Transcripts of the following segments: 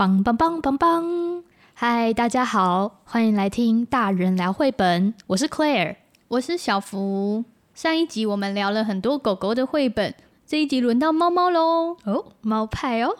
棒棒棒棒棒！嗨，大家好，欢迎来听大人聊绘本。我是 Claire，我是小福。上一集我们聊了很多狗狗的绘本，这一集轮到猫猫喽。哦，猫派哦。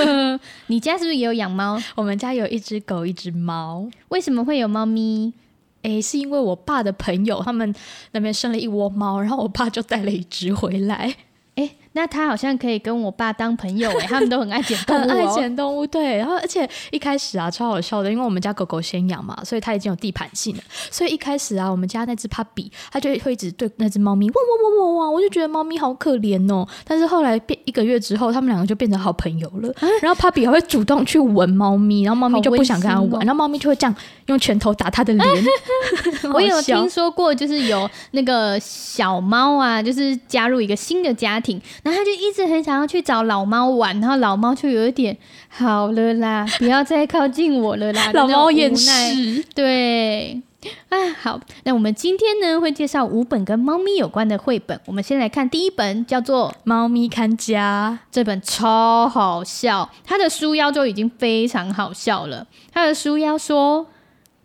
你家是不是也有养猫？我们家有一只狗，一只猫。为什么会有猫咪？诶，是因为我爸的朋友他们那边生了一窝猫，然后我爸就带了一只回来。诶。那他好像可以跟我爸当朋友哎，他们都很爱捡动物，很爱捡动物，对。然后而且一开始啊，超好笑的，因为我们家狗狗先养嘛，所以它已经有地盘性了。所以一开始啊，我们家那只 puppy，它就会一直对那只猫咪汪汪汪汪汪，我就觉得猫咪好可怜哦。但是后来变一个月之后，他们两个就变成好朋友了。然后 puppy 还会主动去闻猫咪，然后猫咪就不想跟他玩，然后猫咪就会这样用拳头打他的脸。我有听说过，就是有那个小猫啊，就是加入一个新的家庭，然后他就一直很。想要去找老猫玩，然后老猫就有一点好了啦，不要再靠近我了啦。老猫也是，对啊，好，那我们今天呢会介绍五本跟猫咪有关的绘本。我们先来看第一本，叫做《猫咪看家》。这本超好笑，它的书腰就已经非常好笑了。它的书腰说：“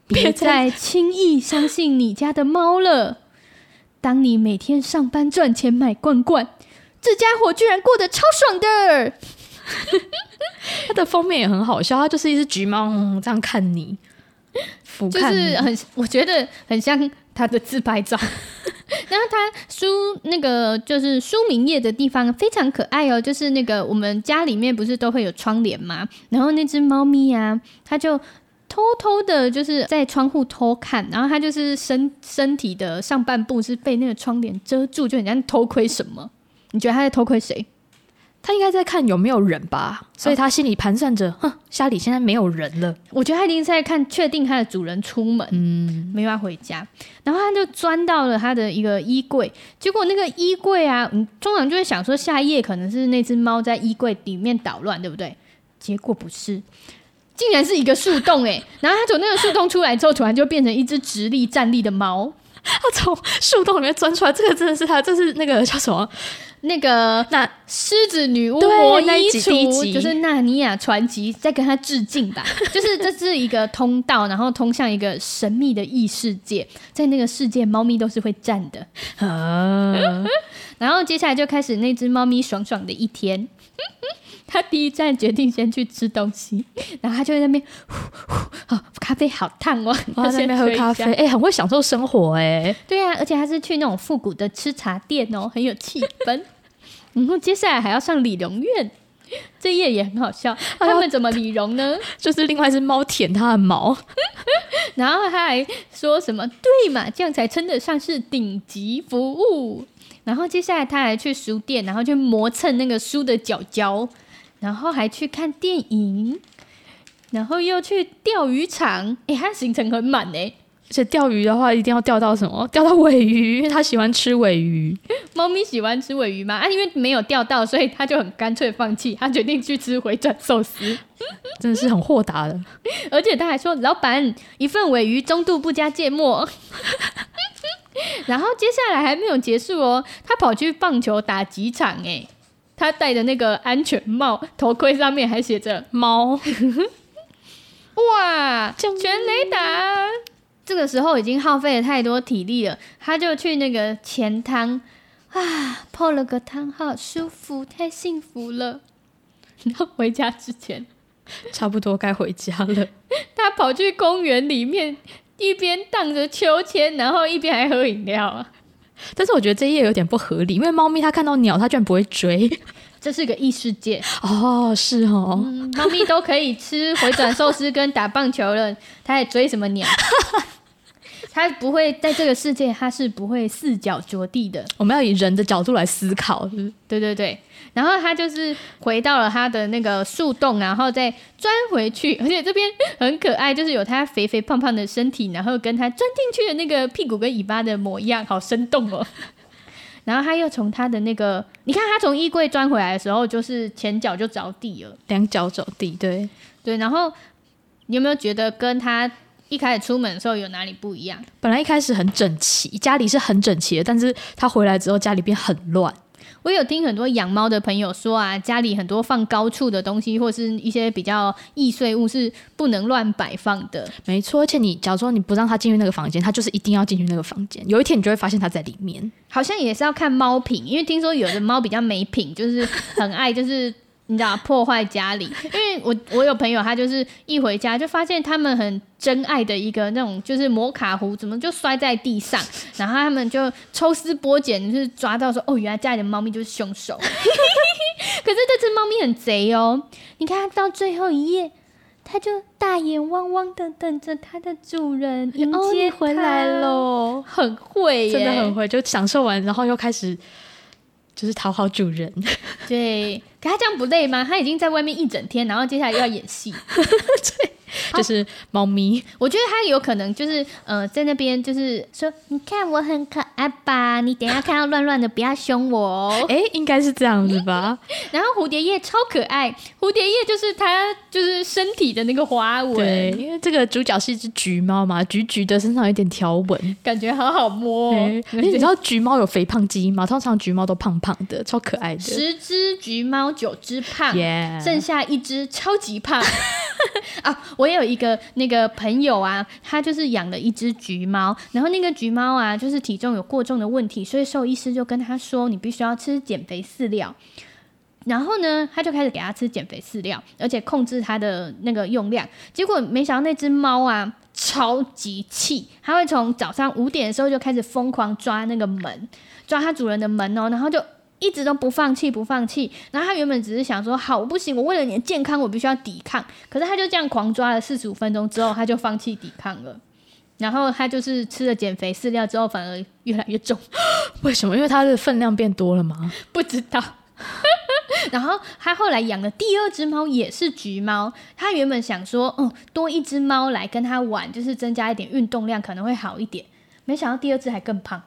别再轻易相信你家的猫了。当你每天上班赚钱买罐罐。”这家伙居然过得超爽的！它的封面也很好笑，它就是一只橘猫、嗯、这样看你，俯瞰，就是很，我觉得很像他的自拍照。然后他书那个就是书名页的地方非常可爱哦，就是那个我们家里面不是都会有窗帘吗？然后那只猫咪啊，它就偷偷的就是在窗户偷看，然后它就是身身体的上半部是被那个窗帘遮住，就很像偷窥什么。你觉得他在偷窥谁？他应该在看有没有人吧，所以他心里盘算着，哼，家里现在没有人了。我觉得他一定是在看，确定他的主人出门，嗯，没办法回家，然后他就钻到了他的一个衣柜，结果那个衣柜啊，你通常就会想说，下一页可能是那只猫在衣柜里面捣乱，对不对？结果不是，竟然是一个树洞哎！然后他从那个树洞出来之后，突然就变成一只直立站立的猫，他从树洞里面钻出来，这个真的是他，这是那个叫什么？那个那狮子女巫魔衣橱就是《纳尼亚传奇》，在跟他致敬吧。就是这是一个通道，然后通向一个神秘的异世界。在那个世界，猫咪都是会站的。啊、然后接下来就开始那只猫咪爽爽的一天。他第一站决定先去吃东西，然后他就在那边呼呼，哦，咖啡好烫哦，他在 那边喝咖啡，哎、欸，很会享受生活哎。对啊，而且他是去那种复古的吃茶店哦，很有气氛。然后接下来还要上理容院，这页也很好笑。他们怎么理容呢？就是另外一只猫舔他的毛，然后他还说什么？对嘛，这样才称得上是顶级服务。然后接下来他还去书店，然后去磨蹭那个书的角角。然后还去看电影，然后又去钓鱼场，哎，他行程很满哎。而且钓鱼的话，一定要钓到什么？钓到尾鱼，因 为他喜欢吃尾鱼。猫咪喜欢吃尾鱼吗？啊，因为没有钓到，所以他就很干脆放弃，他决定去吃回转寿司。真的是很豁达的。而且他还说：“老板，一份尾鱼中度不加芥末。”然后接下来还没有结束哦，他跑去棒球打几场哎。他戴的那个安全帽，头盔上面还写着“猫”。哇，全雷达！这个时候已经耗费了太多体力了，他就去那个钱汤啊，泡了个汤，好舒服，太幸福了。然后回家之前，差不多该回家了。他跑去公园里面，一边荡着秋千，然后一边还喝饮料啊。但是我觉得这一页有点不合理，因为猫咪它看到鸟，它居然不会追，这是个异世界哦，是哦，嗯、猫咪都可以吃回转寿司跟打棒球了，它还追什么鸟？它不会在这个世界，它是不会四脚着地的。我们要以人的角度来思考，对对对。然后他就是回到了他的那个树洞，然后再钻回去。而且这边很可爱，就是有他肥肥胖胖的身体，然后跟他钻进去的那个屁股跟尾巴的模样，好生动哦。然后他又从他的那个，你看他从衣柜钻回来的时候，就是前脚就着地了，两脚着地。对对。然后你有没有觉得跟他？一开始出门的时候有哪里不一样？本来一开始很整齐，家里是很整齐的，但是他回来之后家里变很乱。我有听很多养猫的朋友说啊，家里很多放高处的东西，或是一些比较易碎物是不能乱摆放的。没错，而且你假如说你不让它进去那个房间，它就是一定要进去那个房间。有一天你就会发现它在里面。好像也是要看猫品，因为听说有的猫比较没品，就是很爱就是。你知道破坏家里，因为我我有朋友，他就是一回家就发现他们很珍爱的一个那种就是摩卡壶，怎么就摔在地上，然后他们就抽丝剥茧，就是抓到说哦，原来家里的猫咪就是凶手。可是这只猫咪很贼哦，你看它到最后一页，它就大眼汪汪的等着它的主人迎接回来喽，很会耶，真的很会，就享受完，然后又开始。就是讨好主人，对，可他这样不累吗？他已经在外面一整天，然后接下来又要演戏，对。就是猫咪，我觉得它有可能就是呃，在那边就是说，你看我很可爱吧？你等一下看到乱乱的，不要凶我哦。哎、欸，应该是这样子吧。然后蝴蝶叶超可爱，蝴蝶叶就是它就是身体的那个花纹。对，因为这个主角是一只橘猫嘛，橘橘的，身上有点条纹，感觉好好摸。欸、你知道橘猫有肥胖基因吗？通常橘猫都胖胖的，超可爱的。十只橘猫，九只胖.剩下一只超级胖 啊！我也有一个那个朋友啊，他就是养了一只橘猫，然后那个橘猫啊，就是体重有过重的问题，所以兽医师就跟他说，你必须要吃减肥饲料。然后呢，他就开始给他吃减肥饲料，而且控制他的那个用量。结果没想到那只猫啊，超级气，他会从早上五点的时候就开始疯狂抓那个门，抓它主人的门哦，然后就。一直都不放弃，不放弃。然后他原本只是想说，好，我不行，我为了你的健康，我必须要抵抗。可是他就这样狂抓了四十五分钟之后，他就放弃抵抗了。然后他就是吃了减肥饲料之后，反而越来越重。为什么？因为它的分量变多了吗？不知道。然后他后来养的第二只猫，也是橘猫。他原本想说，嗯，多一只猫来跟他玩，就是增加一点运动量，可能会好一点。没想到第二只还更胖。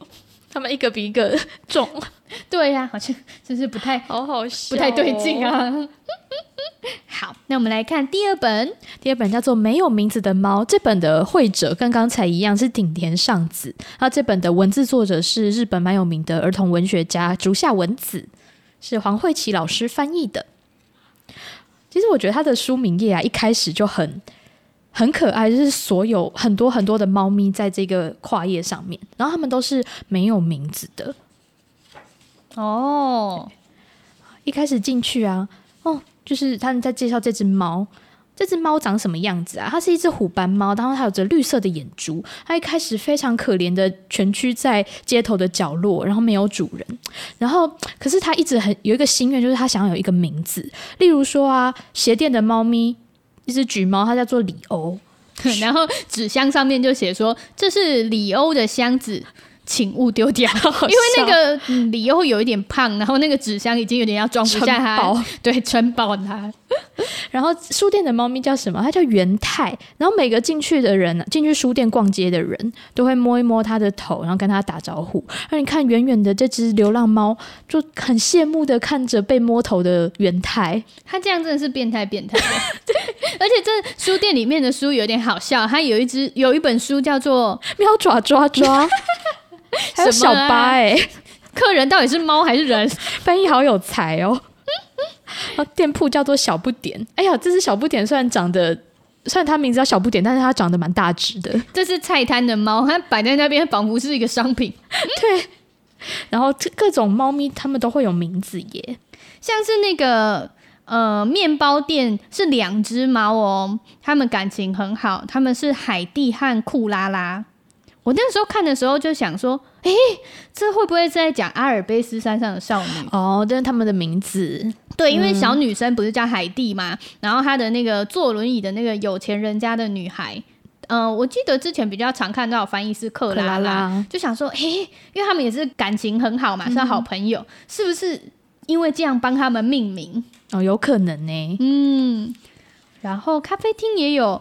他们一个比一个重，对呀、啊，好像就是不太好好笑，不太对劲啊。好，那我们来看第二本，第二本叫做《没有名字的猫》。这本的绘者跟刚才一样是顶田尚子，那这本的文字作者是日本蛮有名的儿童文学家竹下文子，是黄慧琪老师翻译的。其实我觉得他的书名页啊，一开始就很。很可爱，就是所有很多很多的猫咪在这个跨页上面，然后它们都是没有名字的。哦，一开始进去啊，哦，就是他们在介绍这只猫，这只猫长什么样子啊？它是一只虎斑猫，然后它有着绿色的眼珠，它一开始非常可怜的蜷曲在街头的角落，然后没有主人，然后可是它一直很有一个心愿，就是它想要有一个名字，例如说啊，鞋店的猫咪。一只橘猫，它叫做里欧，然后纸箱上面就写说，这是里欧的箱子。请勿丢掉，因为那个里欧有一点胖，然后那个纸箱已经有点要装不下它，对，撑爆它。然后书店的猫咪叫什么？它叫元太。然后每个进去的人，进去书店逛街的人都会摸一摸它的头，然后跟它打招呼。那你看远远的这只流浪猫，就很羡慕的看着被摸头的元太。它这样真的是变态变态。对，而且这书店里面的书有点好笑，它有一只有一本书叫做《喵爪抓抓》。还有小八哎、欸，客人到底是猫还是人？翻译好有才哦。店铺叫做小不点。哎呀，这只小不点虽然长得，虽然它名字叫小不点，但是它长得蛮大只的。这是菜摊的猫，它摆在那边仿佛是一个商品。对。然后各种猫咪，它们都会有名字耶，像是那个呃面包店是两只猫哦，它们感情很好，它们是海蒂和库拉拉。我那时候看的时候就想说，诶，这会不会是在讲阿尔卑斯山上的少女？哦，这是他们的名字。对，因为小女生不是叫海蒂嘛，嗯、然后她的那个坐轮椅的那个有钱人家的女孩，嗯、呃，我记得之前比较常看到翻译是克拉拉，拉，就想说，诶，因为他们也是感情很好嘛，是好朋友，嗯、是不是因为这样帮他们命名？哦，有可能呢。嗯，然后咖啡厅也有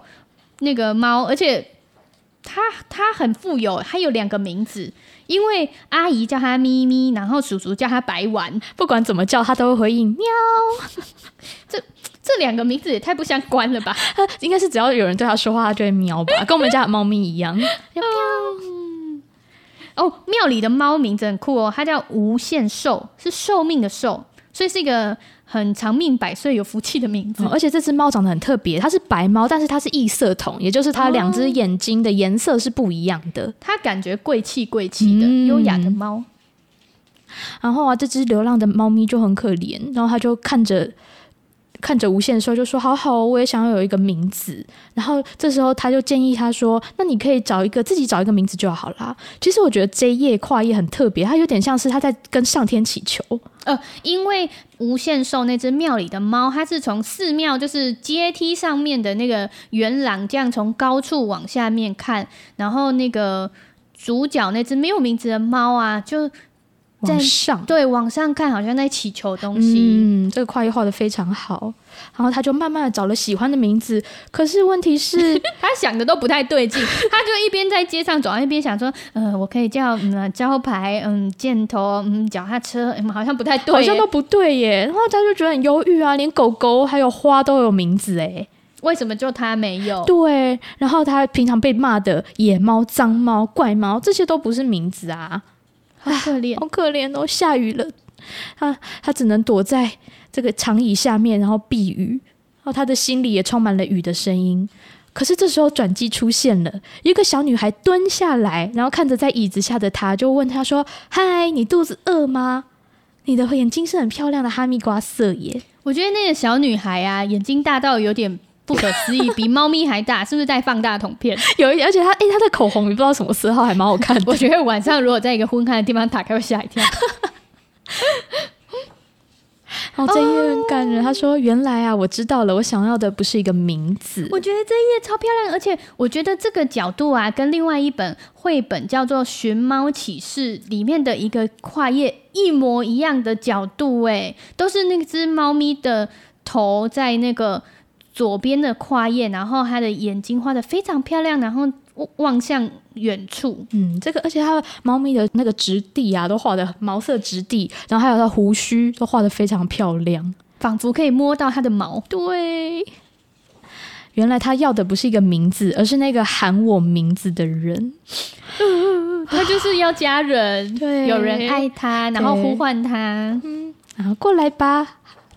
那个猫，而且。他他很富有，他有两个名字，因为阿姨叫他咪咪，然后叔叔叫他白丸，不管怎么叫他都会回应喵。这这两个名字也太不相关了吧？应该是只要有人对他说话，他就会喵吧，跟我们家的猫咪一样。喵。哦，庙里的猫名字很酷哦，它叫无限寿，是寿命的寿，所以是一个很长命百岁、有福气的名字。哦，而且这只猫长得很特别，它是白猫，但是它是异色瞳，也就是它两只眼睛的颜色是不一样的。它感觉贵气贵气的，优、嗯、雅的猫。然后啊，这只流浪的猫咪就很可怜，然后它就看着。看着无限寿就说：“好好，我也想要有一个名字。”然后这时候他就建议他说：“那你可以找一个自己找一个名字就好啦。”其实我觉得这一页跨页很特别，它有点像是他在跟上天祈求。呃，因为无限兽那只庙里的猫，它是从寺庙就是阶梯上面的那个圆廊这样从高处往下面看，然后那个主角那只没有名字的猫啊，就。往上对，往上看，好像在祈求东西。嗯，这个跨页画的非常好。然后他就慢慢的找了喜欢的名字，可是问题是，他想的都不太对劲。他就一边在街上走，一边想说：“呃，我可以叫嗯招牌，嗯箭头，嗯脚踏车，嗯好像不太对，好像都不对耶。”然后他就觉得很忧郁啊，连狗狗还有花都有名字哎，为什么就他没有？对，然后他平常被骂的野猫、脏猫、怪猫，这些都不是名字啊。好可怜，好可怜哦！下雨了，他他只能躲在这个长椅下面，然后避雨。然后他的心里也充满了雨的声音。可是这时候转机出现了，一个小女孩蹲下来，然后看着在椅子下的他，就问他说：“嗨，你肚子饿吗？你的眼睛是很漂亮的哈密瓜色耶。”我觉得那个小女孩啊，眼睛大到有点。不可思议，比猫咪还大，是不是带放大瞳片？有一点，而且它，哎、欸，它的口红也不知道什么色号，还蛮好看的。我觉得晚上如果在一个昏暗的地方打开，会吓一跳。然后这一页很感人，他说：“原来啊，我知道了，我想要的不是一个名字。”我觉得这一页超漂亮，而且我觉得这个角度啊，跟另外一本绘本叫做《寻猫启示》里面的一个跨页一模一样的角度，哎，都是那只猫咪的头在那个。左边的跨页，然后它的眼睛画的非常漂亮，然后望向远处。嗯，这个而且它的猫咪的那个质地啊，都画的毛色质地，然后还有它胡须都画的非常漂亮，仿佛可以摸到它的毛。对，原来他要的不是一个名字，而是那个喊我名字的人。他就是要家人，对，有人爱他，然后呼唤他，嗯，然后过来吧。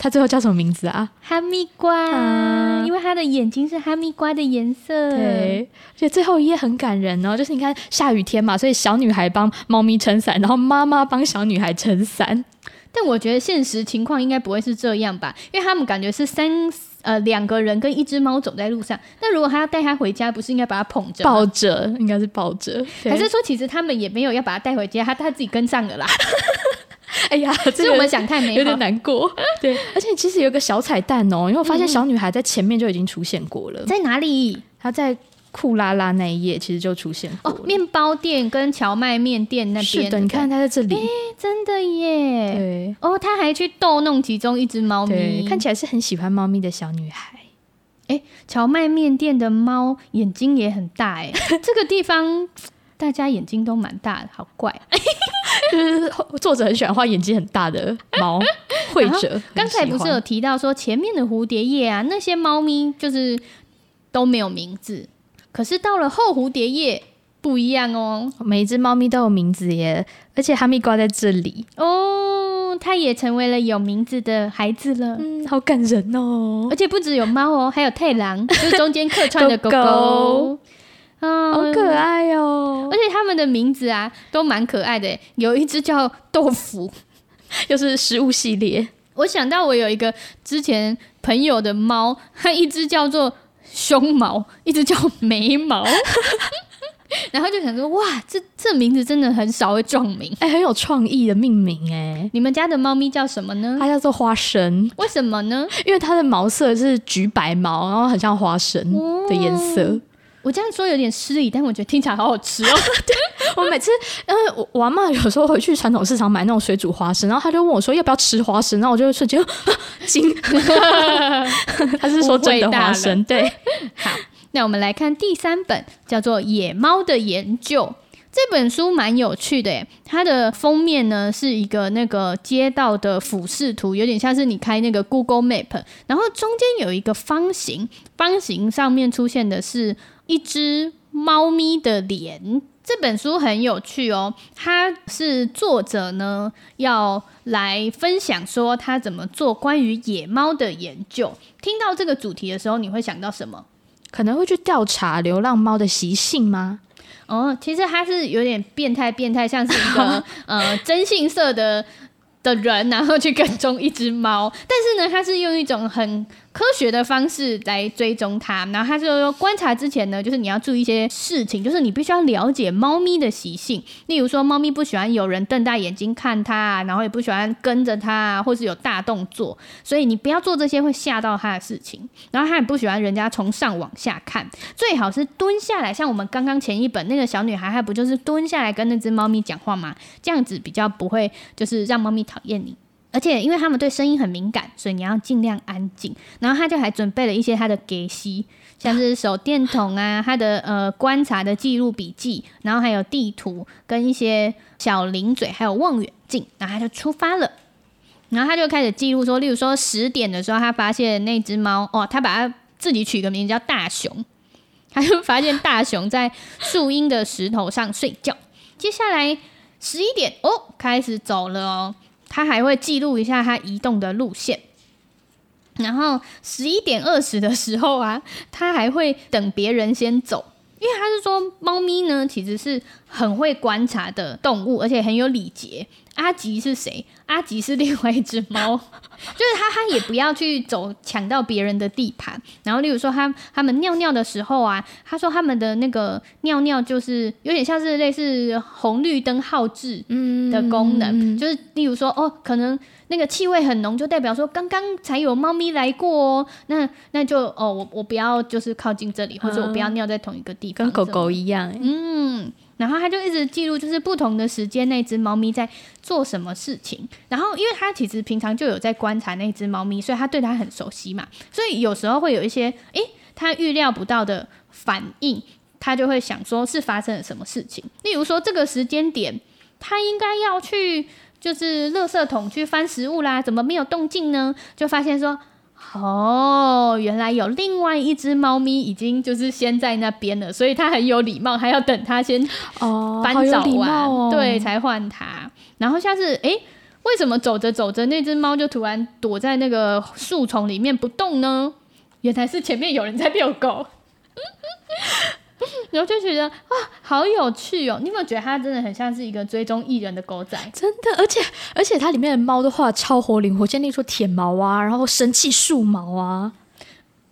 他最后叫什么名字啊？哈密瓜，啊，因为他的眼睛是哈密瓜的颜色。对，而且最后一页很感人哦，就是你看下雨天嘛，所以小女孩帮猫咪撑伞，然后妈妈帮小女孩撑伞。但我觉得现实情况应该不会是这样吧？因为他们感觉是三呃两个人跟一只猫走在路上。那如果他要带它回家，不是应该把它捧着、抱着？应该是抱着，还是说其实他们也没有要把它带回家，他他自己跟上了啦？哎呀，这是我们想太美好，有点难过。对，而且其实有个小彩蛋哦，因为我发现小女孩在前面就已经出现过了。在哪里？她在酷拉拉那一页其实就出现过哦，面包店跟荞麦面店那边。是的，你看她在这里，哎，真的耶。对，哦，她还去逗弄其中一只猫咪，看起来是很喜欢猫咪的小女孩。哎，荞麦面店的猫眼睛也很大哎，这个地方。大家眼睛都蛮大的，好怪。就是作者很喜欢画眼睛很大的猫，绘者。刚才不是有提到说前面的蝴蝶叶啊，那些猫咪就是都没有名字，可是到了后蝴蝶叶不一样哦，每一只猫咪都有名字耶，而且哈密瓜在这里哦，它也成为了有名字的孩子了，嗯，好感人哦。而且不只有猫哦，还有太郎，就是中间客串的 狗狗。狗狗嗯，好可爱哦！而且他们的名字啊都蛮可爱的，有一只叫豆腐，又是食物系列。我想到我有一个之前朋友的猫，它一只叫做胸毛，一只叫眉毛，然后就想说哇，这这名字真的很少会撞名，哎，很有创意的命名哎。你们家的猫咪叫什么呢？它叫做花生，为什么呢？因为它的毛色是橘白毛，然后很像花生的颜色。哦我这样说有点失礼，但我觉得听起来好好吃哦。对，我每次，因为我我阿嬷有时候回去传统市场买那种水煮花生，然后他就问我说要不要吃花生，然后我就会瞬间 惊。他是说真的花生，对。好，那我们来看第三本，叫做《野猫的研究》。这本书蛮有趣的耶，它的封面呢是一个那个街道的俯视图，有点像是你开那个 Google Map，然后中间有一个方形，方形上面出现的是。一只猫咪的脸这本书很有趣哦，它是作者呢要来分享说他怎么做关于野猫的研究。听到这个主题的时候，你会想到什么？可能会去调查流浪猫的习性吗？哦，其实它是有点变态，变态像是一个 呃真性色的的人，然后去跟踪一只猫，但是呢，它是用一种很科学的方式来追踪它，然后他就说观察之前呢，就是你要注意一些事情，就是你必须要了解猫咪的习性，例如说猫咪不喜欢有人瞪大眼睛看它，然后也不喜欢跟着它，或是有大动作，所以你不要做这些会吓到它的事情。然后它也不喜欢人家从上往下看，最好是蹲下来，像我们刚刚前一本那个小女孩，她不就是蹲下来跟那只猫咪讲话吗？这样子比较不会就是让猫咪讨厌你。而且，因为他们对声音很敏感，所以你要尽量安静。然后他就还准备了一些他的给息，像是手电筒啊，他的呃观察的记录笔记，然后还有地图跟一些小零嘴，还有望远镜。然后他就出发了。然后他就开始记录说，例如说十点的时候，他发现那只猫哦，他把它自己取个名字叫大熊。他就发现大熊在树荫的石头上睡觉。接下来十一点哦，开始走了哦。它还会记录一下它移动的路线，然后十一点二十的时候啊，它还会等别人先走，因为它是说猫咪呢其实是很会观察的动物，而且很有礼节。阿吉是谁？阿吉是另外一只猫，就是他，他也不要去走抢到别人的地盘。然后，例如说他他们尿尿的时候啊，他说他们的那个尿尿就是有点像是类似红绿灯号志的功能，嗯、就是例如说哦，可能那个气味很浓，就代表说刚刚才有猫咪来过哦，那那就哦，我我不要就是靠近这里，或者我不要尿在同一个地方，跟狗狗一样，嗯。然后他就一直记录，就是不同的时间那只猫咪在做什么事情。然后，因为他其实平常就有在观察那只猫咪，所以他对它很熟悉嘛。所以有时候会有一些，诶，他预料不到的反应，他就会想说是发生了什么事情。例如说，这个时间点，他应该要去就是垃圾桶去翻食物啦，怎么没有动静呢？就发现说。哦，原来有另外一只猫咪已经就是先在那边了，所以它很有礼貌，还要等它先哦翻找完，对，才换它。然后下次哎，为什么走着走着那只猫就突然躲在那个树丛里面不动呢？原来是前面有人在遛狗。然后就觉得哇，好有趣哦！你有没有觉得它真的很像是一个追踪艺人的狗仔？真的，而且而且它里面的猫都画超活灵活现，例如说舔毛啊，然后生气竖毛啊，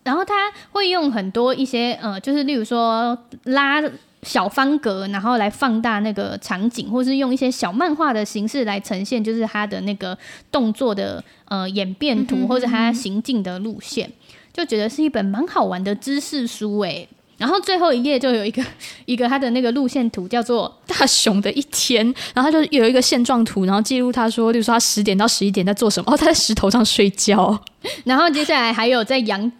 然后它会用很多一些呃，就是例如说拉小方格，然后来放大那个场景，或是用一些小漫画的形式来呈现，就是它的那个动作的呃演变图，或者它行进的路线，就觉得是一本蛮好玩的知识书哎。然后最后一页就有一个 一个他的那个路线图，叫做大熊的一天。然后他就有一个线状图，然后记录他说，例如说他十点到十一点在做什么。哦，他在石头上睡觉。然后接下来还有在阳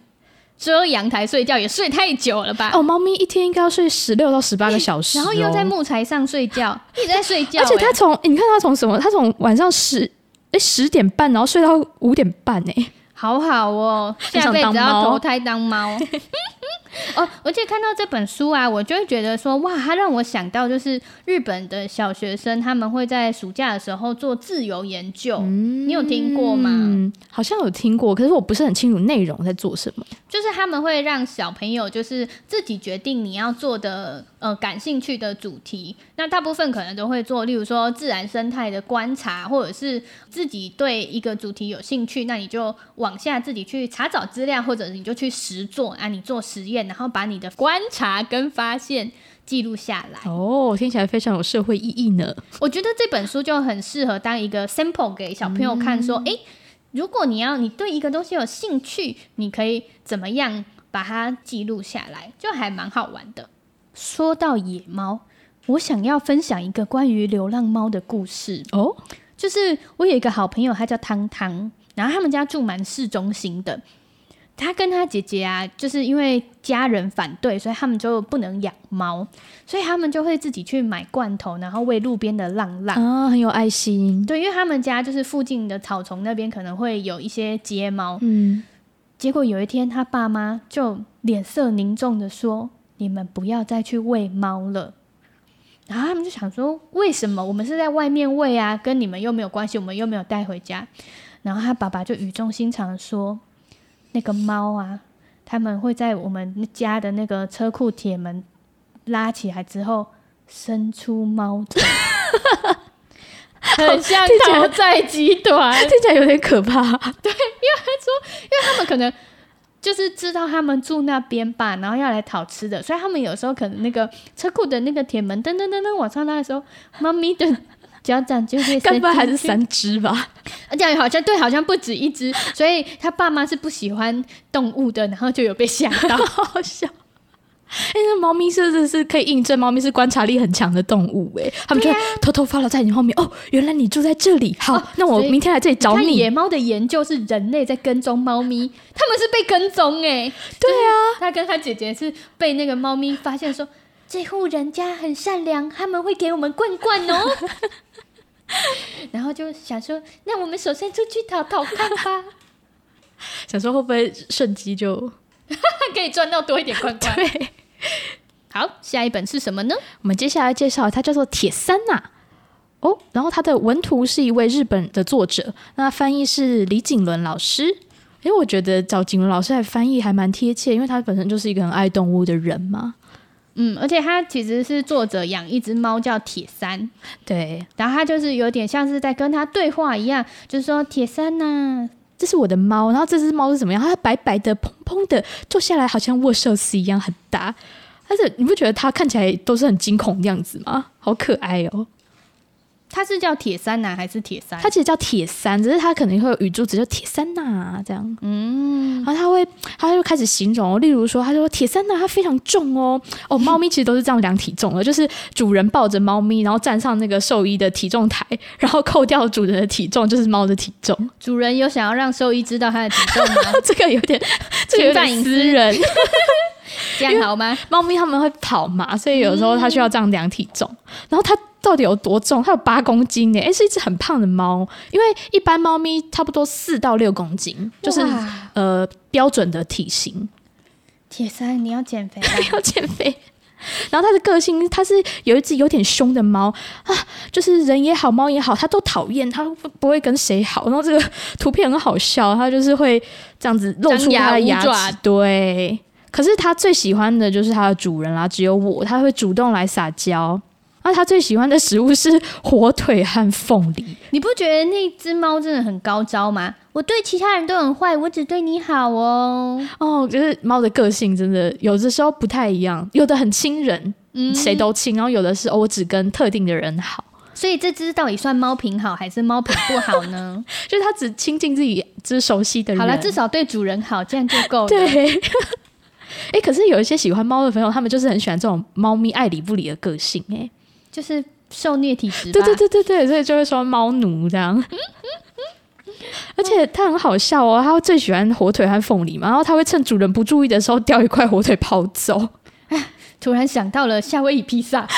遮阳台睡觉，也睡太久了吧？哦，猫咪一天应该要睡十六到十八个小时，哦。然后又在木材上睡觉，一直在睡觉。而且他从你看他从什么？他从晚上十哎十点半，然后睡到五点半哎，好好哦，下辈子要投胎当猫。哦，而且看到这本书啊，我就会觉得说，哇，它让我想到就是日本的小学生他们会在暑假的时候做自由研究，嗯、你有听过吗？好像有听过，可是我不是很清楚内容在做什么。就是他们会让小朋友就是自己决定你要做的呃感兴趣的主题，那大部分可能都会做，例如说自然生态的观察，或者是自己对一个主题有兴趣，那你就往下自己去查找资料，或者你就去实做啊，你做实验。然后把你的观察跟发现记录下来哦，听起来非常有社会意义呢。我觉得这本书就很适合当一个 sample 给小朋友看，说，哎、嗯，如果你要你对一个东西有兴趣，你可以怎么样把它记录下来，就还蛮好玩的。说到野猫，我想要分享一个关于流浪猫的故事哦，就是我有一个好朋友，他叫汤汤，然后他们家住蛮市中心的。他跟他姐姐啊，就是因为家人反对，所以他们就不能养猫，所以他们就会自己去买罐头，然后喂路边的浪浪啊、哦，很有爱心。对，因为他们家就是附近的草丛那边可能会有一些街猫，嗯，结果有一天他爸妈就脸色凝重的说：“你们不要再去喂猫了。”然后他们就想说，为什么我们是在外面喂啊，跟你们又没有关系，我们又没有带回家。然后他爸爸就语重心长的说，那个猫啊，他们会在我们家的那个车库铁门拉起来之后，伸出猫爪，很像讨债集团，听起来有点可怕。对，因为他说，因为他们可能。就是知道他们住那边吧，然后要来讨吃的，所以他们有时候可能那个车库的那个铁门噔噔噔噔往上拉的时候，猫咪的脚掌就会。该不会还是三只吧？而且好像对，好像不止一只，所以他爸妈是不喜欢动物的，然后就有被吓到，好 好笑。哎，那猫咪是不是可以印证猫咪是观察力很强的动物？哎，他们就偷偷 follow 在你后面。哦，原来你住在这里。好，哦、那我明天来这里找你。野猫的研究是人类在跟踪猫咪，他们是被跟踪。哎，对啊，他跟他姐姐是被那个猫咪发现说，这户人家很善良，他们会给我们罐罐哦。然后就想说，那我们首先出去讨讨看吧。想说会不会瞬机就 可以赚到多一点罐罐？对。好，下一本是什么呢？我们接下来介绍它叫做铁三呐。哦，然后它的文图是一位日本的作者，那翻译是李景伦老师。因为我觉得找景伦老师来翻译还蛮贴切，因为他本身就是一个很爱动物的人嘛。嗯，而且他其实是作者养一只猫叫铁三，对，然后他就是有点像是在跟他对话一样，就是说铁三呐，这是我的猫，然后这只猫是怎么样？它白白的、蓬蓬的，坐下来好像握寿司一样很大。但是你不觉得它看起来都是很惊恐的样子吗？好可爱哦！它是叫铁三呐还是铁三？它其实叫铁三，只是它可能会有语助词，就铁三呐这样。嗯，然后它会，它就开始形容，例如说，它就说铁三呐，它非常重哦。哦，猫咪其实都是这样量体重的，就是主人抱着猫咪，然后站上那个兽医的体重台，然后扣掉主人的体重，就是猫的体重。主人有想要让兽医知道它的体重吗？这个有点，这个有点私人。这样好吗？猫咪他们会跑嘛，所以有时候它需要这样量体重。嗯、然后它到底有多重？它有八公斤呢！哎，是一只很胖的猫。因为一般猫咪差不多四到六公斤，就是呃标准的体型。铁三，你要减肥，要减肥。然后它的个性，它是有一只有点凶的猫啊，就是人也好，猫也好，它都讨厌，它不会跟谁好。然后这个图片很好笑，它就是会这样子露出它的牙齿，对。可是它最喜欢的就是它的主人啦，只有我，它会主动来撒娇。那他最喜欢的食物是火腿和凤梨。你不觉得那只猫真的很高招吗？我对其他人都很坏，我只对你好哦。哦，就是猫的个性真的有的时候不太一样，有的很亲人，嗯，谁都亲，然后有的是哦，我只跟特定的人好。所以这只到底算猫品好还是猫品不好呢？就是它只亲近自己只熟悉的人。好了，至少对主人好，这样就够了。对。哎、欸，可是有一些喜欢猫的朋友，他们就是很喜欢这种猫咪爱理不理的个性，哎，就是受虐体质。对对对对对，所以就会说猫奴这样。而且他很好笑哦，他会最喜欢火腿和凤梨嘛，然后他会趁主人不注意的时候叼一块火腿跑走。突然想到了夏威夷披萨。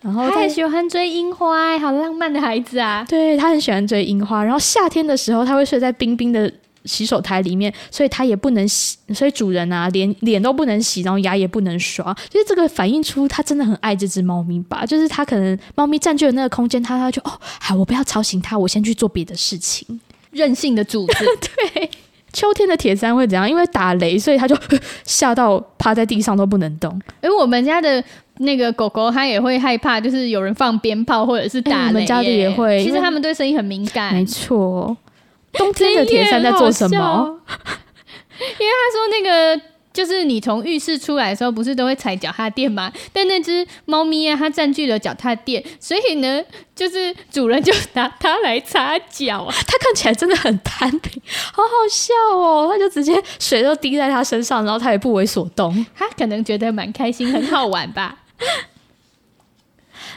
然后他很喜欢追樱花，好浪漫的孩子啊！对，他很喜欢追樱花，然后夏天的时候他会睡在冰冰的。洗手台里面，所以它也不能洗，所以主人啊，连脸都不能洗，然后牙也不能刷，就是这个反映出他真的很爱这只猫咪吧？就是他可能猫咪占据了那个空间，他他就哦，好，我不要吵醒它，我先去做别的事情。任性的主子，对。秋天的铁三会怎样？因为打雷，所以他就吓到趴在地上都不能动。因为我们家的那个狗狗，它也会害怕，就是有人放鞭炮或者是打雷。我们家的也会，其实他们对声音很敏感。没错。冬天的铁三在做什么？因为他说那个就是你从浴室出来的时候，不是都会踩脚踏垫吗？但那只猫咪啊，它占据了脚踏垫，所以呢，就是主人就拿它来擦脚啊。它看起来真的很摊平，好好笑哦！它就直接水都滴在它身上，然后它也不为所动。它可能觉得蛮开心，很好玩吧。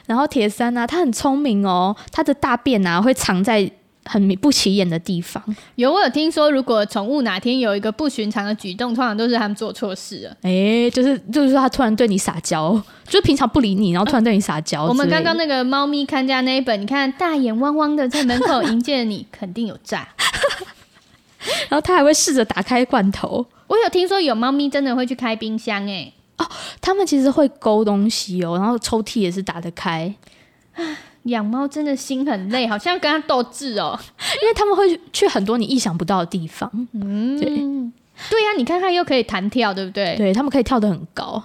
然后铁三呢，它很聪明哦，它的大便啊会藏在。很不起眼的地方，有我有听说，如果宠物哪天有一个不寻常的举动，通常都是他们做错事了。哎、欸，就是就是说，他突然对你撒娇，就平常不理你，然后突然对你撒娇、呃。我们刚刚那个猫咪看家那一本，你看大眼汪汪的在门口迎接你，肯定有诈。然后他还会试着打开罐头。我有听说有猫咪真的会去开冰箱、欸，哎，哦，他们其实会勾东西哦，然后抽屉也是打得开。养猫真的心很累，好像跟它斗智哦，因为他们会去很多你意想不到的地方。嗯，对，对呀、啊，你看它又可以弹跳，对不对？对，它们可以跳得很高。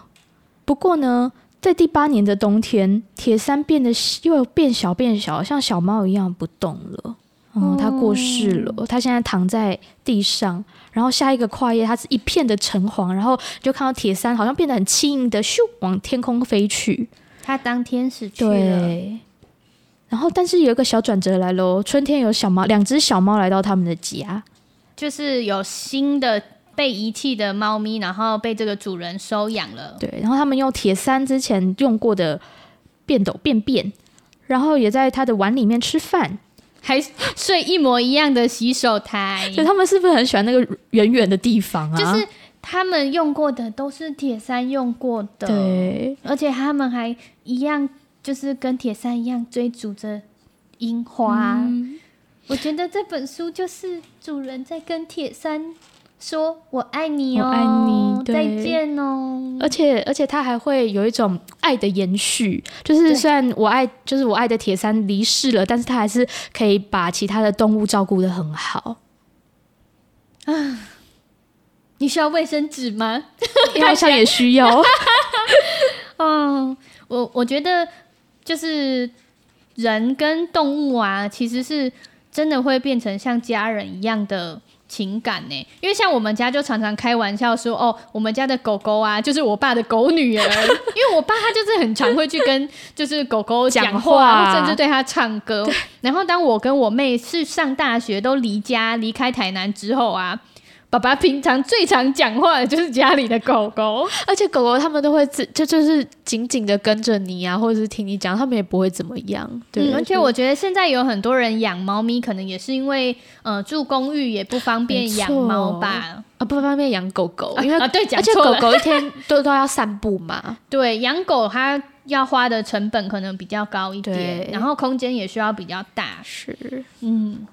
不过呢，在第八年的冬天，铁三变得又变小变小，像小猫一样不动了。嗯，它过世了，它现在躺在地上，然后下一个跨页，它是一片的橙黄，然后就看到铁三好像变得很轻盈的咻往天空飞去。他当天是去了。对。然后，但是有一个小转折来喽，春天有小猫，两只小猫来到他们的家，就是有新的被遗弃的猫咪，然后被这个主人收养了。对，然后他们用铁三之前用过的便斗便便，然后也在他的碗里面吃饭。还 睡一模一样的洗手台，所以他们是不是很喜欢那个远远的地方啊？就是他们用过的都是铁三用过的，对，而且他们还一样，就是跟铁三一样追逐着樱花。嗯，我觉得这本书就是主人在跟铁三。说我爱你哦，我爱你，再见哦。而且而且他还会有一种爱的延续，就是虽然我爱，就是我爱的铁三离世了，但是他还是可以把其他的动物照顾的很好。啊，你需要卫生纸吗？好像也需要。哦，我我觉得就是人跟动物啊，其实是真的会变成像家人一样的。情感呢？因为像我们家就常常开玩笑说，哦，我们家的狗狗啊，就是我爸的狗女儿。因为我爸他就是很常会去跟就是狗狗讲话，甚至对他唱歌。然后当我跟我妹是上大学都离家离开台南之后啊。爸爸平常最常讲话的就是家里的狗狗，而且狗狗他们都会就就是紧紧的跟着你啊，或者是听你讲，他们也不会怎么样。对，嗯、而且我觉得现在有很多人养猫咪，可能也是因为呃住公寓也不方便养猫吧，啊不方便养狗狗，因为啊对，而且狗狗一天都都要散步嘛。对，养狗它要花的成本可能比较高一点，然后空间也需要比较大。是，嗯，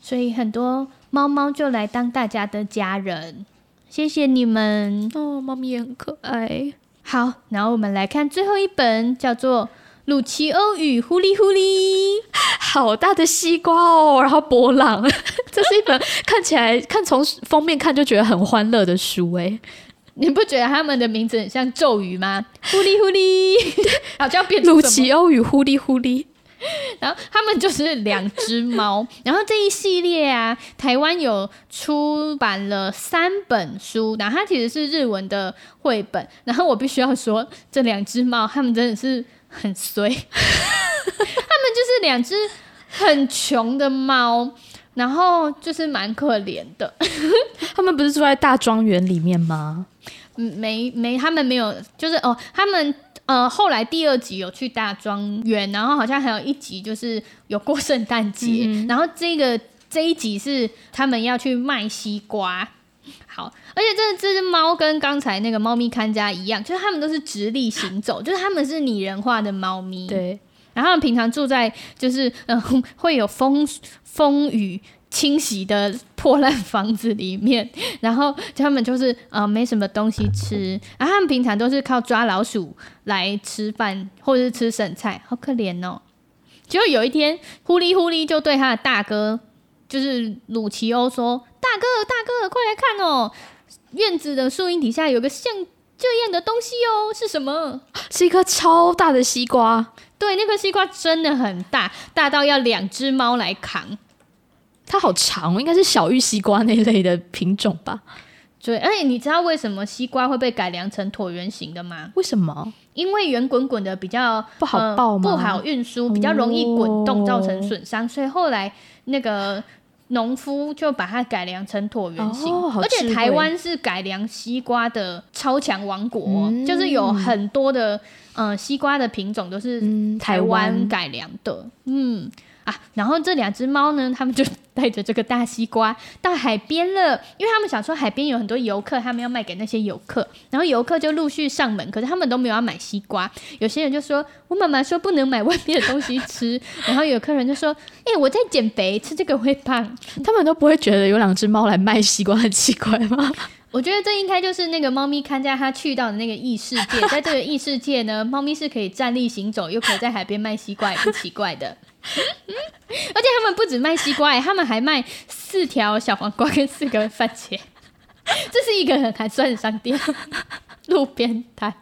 所以很多。猫猫就来当大家的家人，谢谢你们。哦，猫咪也很可爱。好，然后我们来看最后一本，叫做《鲁奇欧与呼哩呼哩》，好大的西瓜哦，然后波浪，这是一本看起来看从封面看就觉得很欢乐的书哎，你不觉得他们的名字很像咒语吗？呼哩呼哩，好像变鲁奇欧与呼哩呼哩。然后他们就是两只猫，然后这一系列啊，台湾有出版了三本书，然后它其实是日文的绘本。然后我必须要说，这两只猫，它们真的是很衰，它们就是两只很穷的猫，然后就是蛮可怜的。他们不是住在大庄园里面吗？嗯，没没，他们没有，就是哦，他们。呃，后来第二集有去大庄园，然后好像还有一集就是有过圣诞节，嗯、然后这个这一集是他们要去卖西瓜。好，而且这这只猫跟刚才那个猫咪看家一样，就是它们都是直立行走，就是它们是拟人化的猫咪。对，然后他们平常住在就是嗯、呃、会有风风雨。清洗的破烂房子里面，然后他们就是呃没什么东西吃，然后他们平常都是靠抓老鼠来吃饭，或者是吃剩菜，好可怜哦。结果有一天，呼哩呼哩就对他的大哥，就是鲁奇欧说：“大哥，大哥，快来看哦，院子的树荫底下有个像这样的东西哦，是什么？是一颗超大的西瓜。对，那颗西瓜真的很大，大到要两只猫来扛。”它好长，应该是小玉西瓜那类的品种吧？对，而且你知道为什么西瓜会被改良成椭圆形的吗？为什么？因为圆滚滚的比较不好不好运输，比较容易滚动，造成损伤，哦、所以后来那个农夫就把它改良成椭圆形。哦、而且台湾是改良西瓜的超强王国，嗯、就是有很多的嗯、呃、西瓜的品种都是台湾改良的。嗯。啊，然后这两只猫呢，他们就带着这个大西瓜到海边了，因为他们想说海边有很多游客，他们要卖给那些游客，然后游客就陆续上门，可是他们都没有要买西瓜。有些人就说：“我妈妈说不能买外面的东西吃。”然后有客人就说：“哎、欸，我在减肥，吃这个会胖。”他们都不会觉得有两只猫来卖西瓜很奇怪吗？我觉得这应该就是那个猫咪看家它去到的那个异世界，在这个异世界呢，猫咪是可以站立行走，又可以在海边卖西瓜，也不奇怪的。而且他们不止卖西瓜，他们还卖四条小黄瓜跟四个番茄，这是一个很寒酸的商店，路边摊。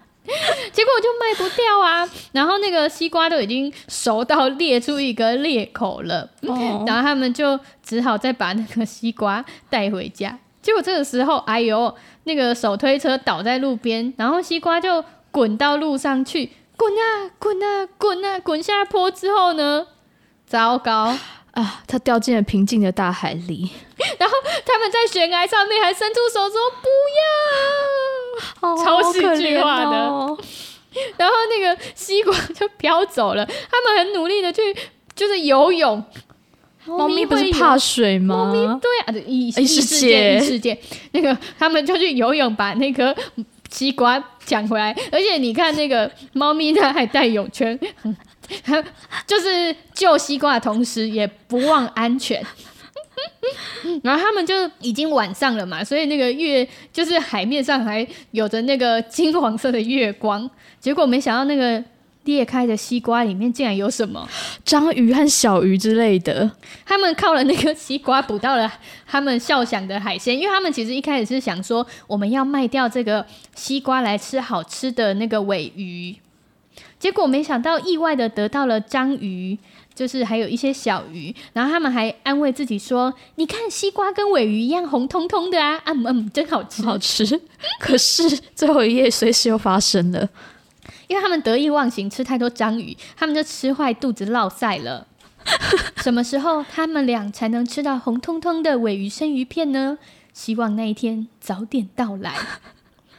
结果我就卖不掉啊，然后那个西瓜都已经熟到裂出一个裂口了，哦、然后他们就只好再把那个西瓜带回家。结果这个时候，哎呦，那个手推车倒在路边，然后西瓜就滚到路上去，滚啊滚啊滚啊滚下坡之后呢，糟糕啊，它掉进了平静的大海里。然后他们在悬崖上面还伸出手说不要，超戏剧化的。哦、然后那个西瓜就飘走了，他们很努力的去就是游泳。猫咪不是怕水吗？猫咪对啊，异异世界异世界，那个他们就去游泳，把那个西瓜抢回来。而且你看那个猫咪，它还带泳圈，就是救西瓜的同时也不忘安全。然后他们就已经晚上了嘛，所以那个月就是海面上还有着那个金黄色的月光。结果没想到那个。裂开的西瓜里面竟然有什么章鱼和小鱼之类的。他们靠了那个西瓜捕到了他们笑想的海鲜，因为他们其实一开始是想说我们要卖掉这个西瓜来吃好吃的那个尾鱼，结果没想到意外的得到了章鱼，就是还有一些小鱼。然后他们还安慰自己说：“你看西瓜跟尾鱼一样红彤彤的啊，嗯嗯，真好吃，好吃。”可是最后一页随时又发生了。因为他们得意忘形，吃太多章鱼，他们就吃坏肚子，落赛了。什么时候他们俩才能吃到红彤彤的尾鱼生鱼片呢？希望那一天早点到来。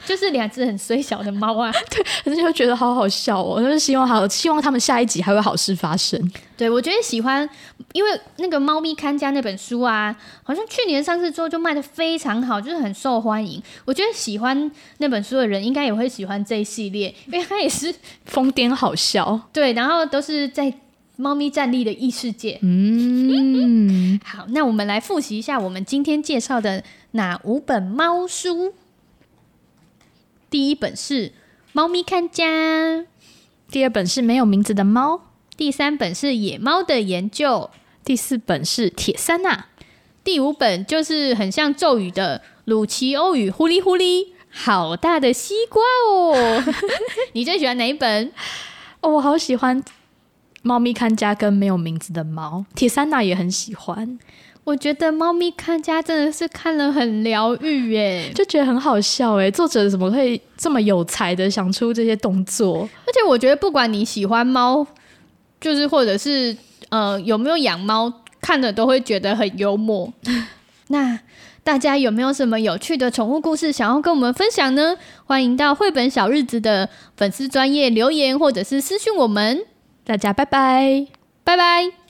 就是两只很虽小的猫啊，对，可是就觉得好好笑哦。就是希望好，希望他们下一集还会好事发生。对，我觉得喜欢，因为那个《猫咪看家》那本书啊，好像去年上市之后就卖的非常好，就是很受欢迎。我觉得喜欢那本书的人应该也会喜欢这一系列，因为它也是疯癫好笑。对，然后都是在猫咪站立的异世界。嗯，好，那我们来复习一下我们今天介绍的哪五本猫书。第一本是《猫咪看家》，第二本是没有名字的猫，第三本是野猫的研究，第四本是铁三娜，第五本就是很像咒语的鲁奇欧语呼哩呼哩，好大的西瓜哦！你最喜欢哪一本？哦，我好喜欢《猫咪看家》跟没有名字的猫，铁三娜也很喜欢。我觉得《猫咪看家》真的是看了很疗愈耶，就觉得很好笑哎，作者怎么会这么有才的想出这些动作？而且我觉得不管你喜欢猫，就是或者是呃有没有养猫，看了都会觉得很幽默。那大家有没有什么有趣的宠物故事想要跟我们分享呢？欢迎到绘本小日子的粉丝专业留言，或者是私讯我们。大家拜拜，拜拜。